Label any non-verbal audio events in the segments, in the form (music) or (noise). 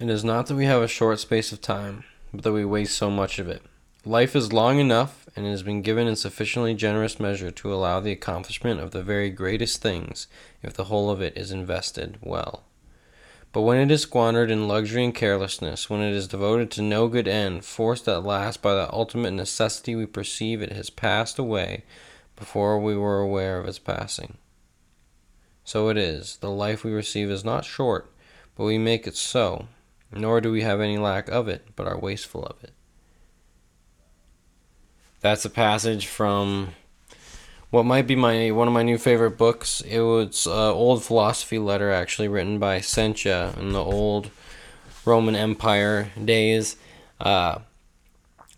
It is not that we have a short space of time, but that we waste so much of it. Life is long enough, and it has been given in sufficiently generous measure to allow the accomplishment of the very greatest things if the whole of it is invested well. But when it is squandered in luxury and carelessness, when it is devoted to no good end, forced at last by the ultimate necessity, we perceive it has passed away before we were aware of its passing. So it is. The life we receive is not short, but we make it so, nor do we have any lack of it, but are wasteful of it. That's a passage from what might be my one of my new favorite books. It was an old philosophy letter, actually written by Seneca in the old Roman Empire days. Uh,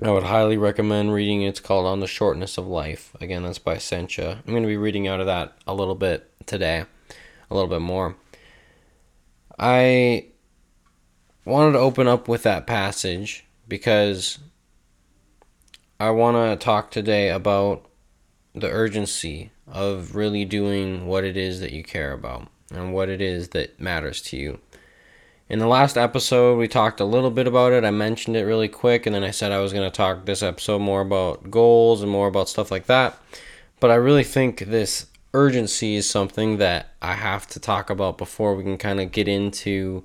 I would highly recommend reading. It's called On the Shortness of Life. Again, that's by Seneca. I'm going to be reading out of that a little bit today, a little bit more. I wanted to open up with that passage because I want to talk today about the urgency of really doing what it is that you care about and what it is that matters to you. In the last episode, we talked a little bit about it. I mentioned it really quick, and then I said I was going to talk this episode more about goals and more about stuff like that. But I really think this urgency is something that I have to talk about before we can kind of get into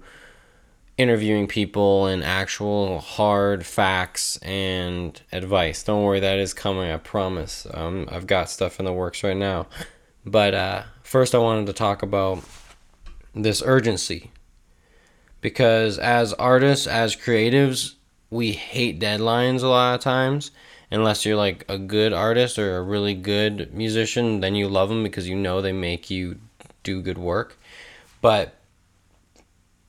interviewing people and actual hard facts and advice. Don't worry, that is coming, I promise. Um, I've got stuff in the works right now. But uh, first, I wanted to talk about this urgency. Because as artists, as creatives, we hate deadlines a lot of times. Unless you're like a good artist or a really good musician, then you love them because you know they make you do good work. But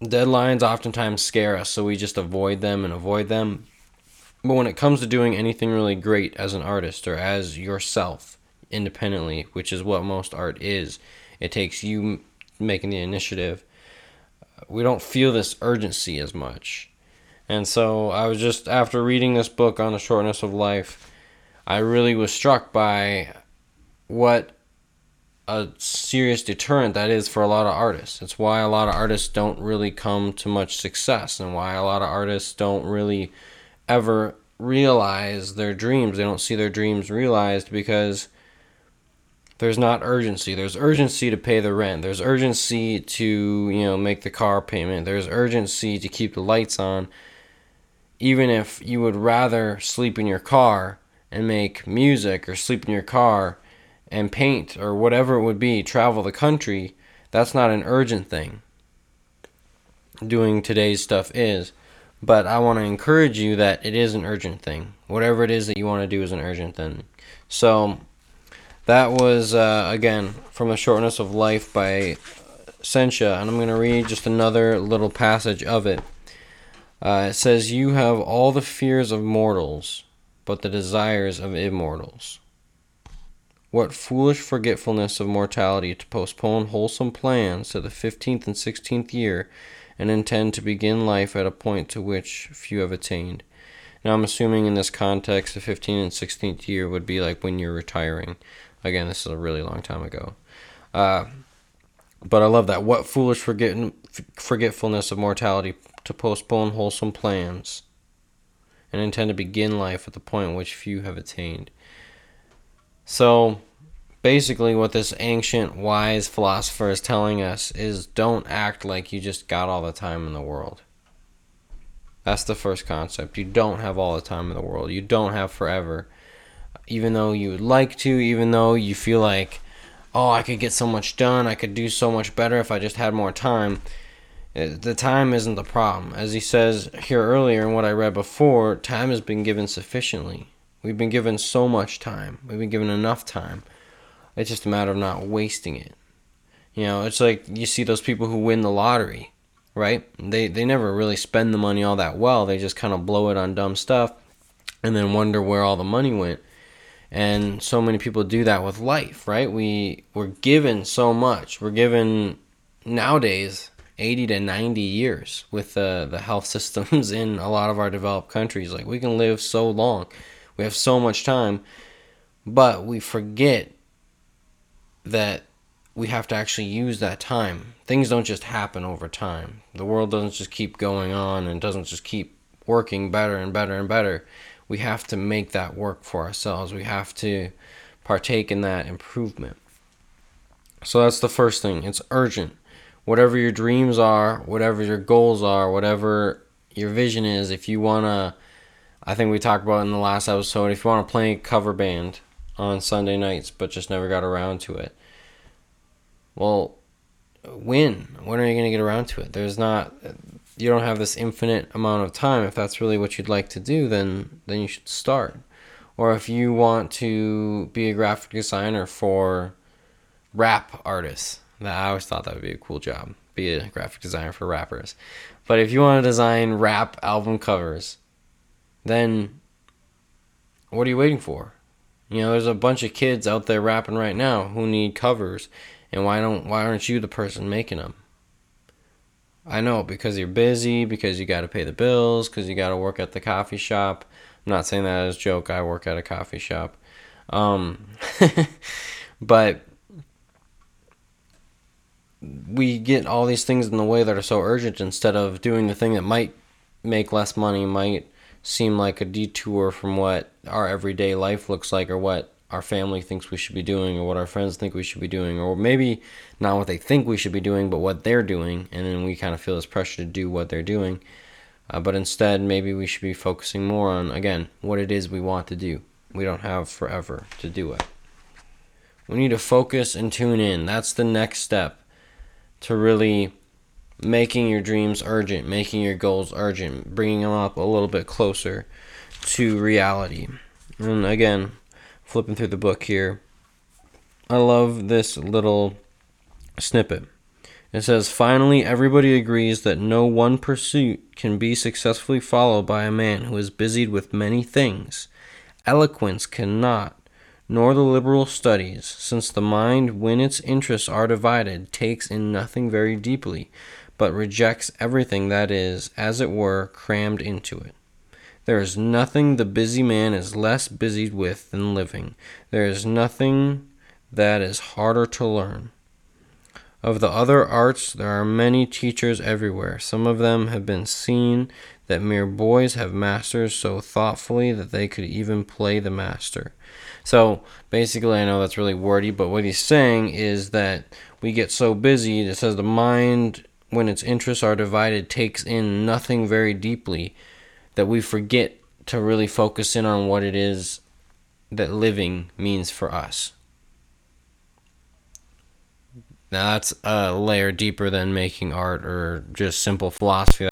deadlines oftentimes scare us, so we just avoid them and avoid them. But when it comes to doing anything really great as an artist or as yourself independently, which is what most art is, it takes you making the initiative. We don't feel this urgency as much. And so I was just, after reading this book on the shortness of life, I really was struck by what a serious deterrent that is for a lot of artists. It's why a lot of artists don't really come to much success and why a lot of artists don't really ever realize their dreams. They don't see their dreams realized because there's not urgency. There's urgency to pay the rent. There's urgency to, you know, make the car payment. There's urgency to keep the lights on. Even if you would rather sleep in your car and make music or sleep in your car and paint or whatever it would be, travel the country, that's not an urgent thing. Doing today's stuff is. But I want to encourage you that it is an urgent thing. Whatever it is that you want to do is an urgent thing. So that was, uh, again, from The Shortness of Life by Seneca. And I'm going to read just another little passage of it. Uh, it says, You have all the fears of mortals, but the desires of immortals. What foolish forgetfulness of mortality to postpone wholesome plans to the fifteenth and sixteenth year, and intend to begin life at a point to which few have attained. Now, I'm assuming in this context, the 15th and 16th year would be like when you're retiring. Again, this is a really long time ago. Uh, but I love that. What foolish forget- forgetfulness of mortality to postpone wholesome plans and intend to begin life at the point which few have attained. So basically, what this ancient wise philosopher is telling us is don't act like you just got all the time in the world. That's the first concept. You don't have all the time in the world. You don't have forever. Even though you would like to, even though you feel like, oh, I could get so much done, I could do so much better if I just had more time. Eh, the time isn't the problem. As he says here earlier in what I read before, time has been given sufficiently. We've been given so much time. We've been given enough time. It's just a matter of not wasting it. You know, it's like you see those people who win the lottery, right? They they never really spend the money all that well. They just kind of blow it on dumb stuff and then wonder where all the money went. And so many people do that with life, right? We we're given so much. We're given nowadays 80 to 90 years with the the health (laughs) systems in a lot of our developed countries. Like we can live so long we have so much time, but we forget that we have to actually use that time. Things don't just happen over time. The world doesn't just keep going on and doesn't just keep working better and better and better. We have to make that work for ourselves. We have to partake in that improvement. So that's the first thing. It's urgent. Whatever your dreams are, whatever your goals are, whatever your vision is, if you want to, I think we talked about in the last episode, if you want to play cover band on Sunday nights but just never got around to it, well, when? When are you going to get around to it? There's not, you don't have this infinite amount of time. If that's really what you'd like to do, then then you should start. Or if you want to be a graphic designer for rap artists, that I always thought that would be a cool job. Be a graphic designer for rappers. But if you want to design rap album covers, then what are you waiting for? You know, there's a bunch of kids out there rapping right now who need covers, and why don't why aren't you the person making them? I know because you're busy, because you got to pay the bills, because you got to work at the coffee shop. I'm not saying that as a joke. I work at a coffee shop, um, (laughs) but we get all these things in the way that are so urgent instead of doing the thing that might make less money, might seem like a detour from what our everyday life looks like or what our family thinks we should be doing or what our friends think we should be doing or maybe not what they think we should be doing but what they're doing. And then we kind of feel this pressure to do what they're doing. Uh, but instead maybe we should be focusing more on again what it is we want to do. We don't have forever to do it. We need to focus and tune in. That's the next step to really making your dreams urgent, making your goals urgent, bringing them up a little bit closer to reality. And again, flipping through the book here, I love this little snippet. It says, Finally, everybody agrees that no one pursuit can be successfully followed by a man who is busied with many things. Eloquence cannot nor the liberal studies, since the mind, when its interests are divided, takes in nothing very deeply, but rejects everything that is, as it were, crammed into it. There is nothing the busy man is less busied with than living. There is nothing that is harder to learn. Of the other arts, there are many teachers everywhere. Some of them have been seen that mere boys have masters so thoughtfully that they could even play the master. So basically, I know that's really wordy, but what he's saying is that we get so busy. It says the mind, when its interests are divided, takes in nothing very deeply that we forget to really focus in on what it is that living means for us. Now, that's a layer deeper than making art or just simple philosophy.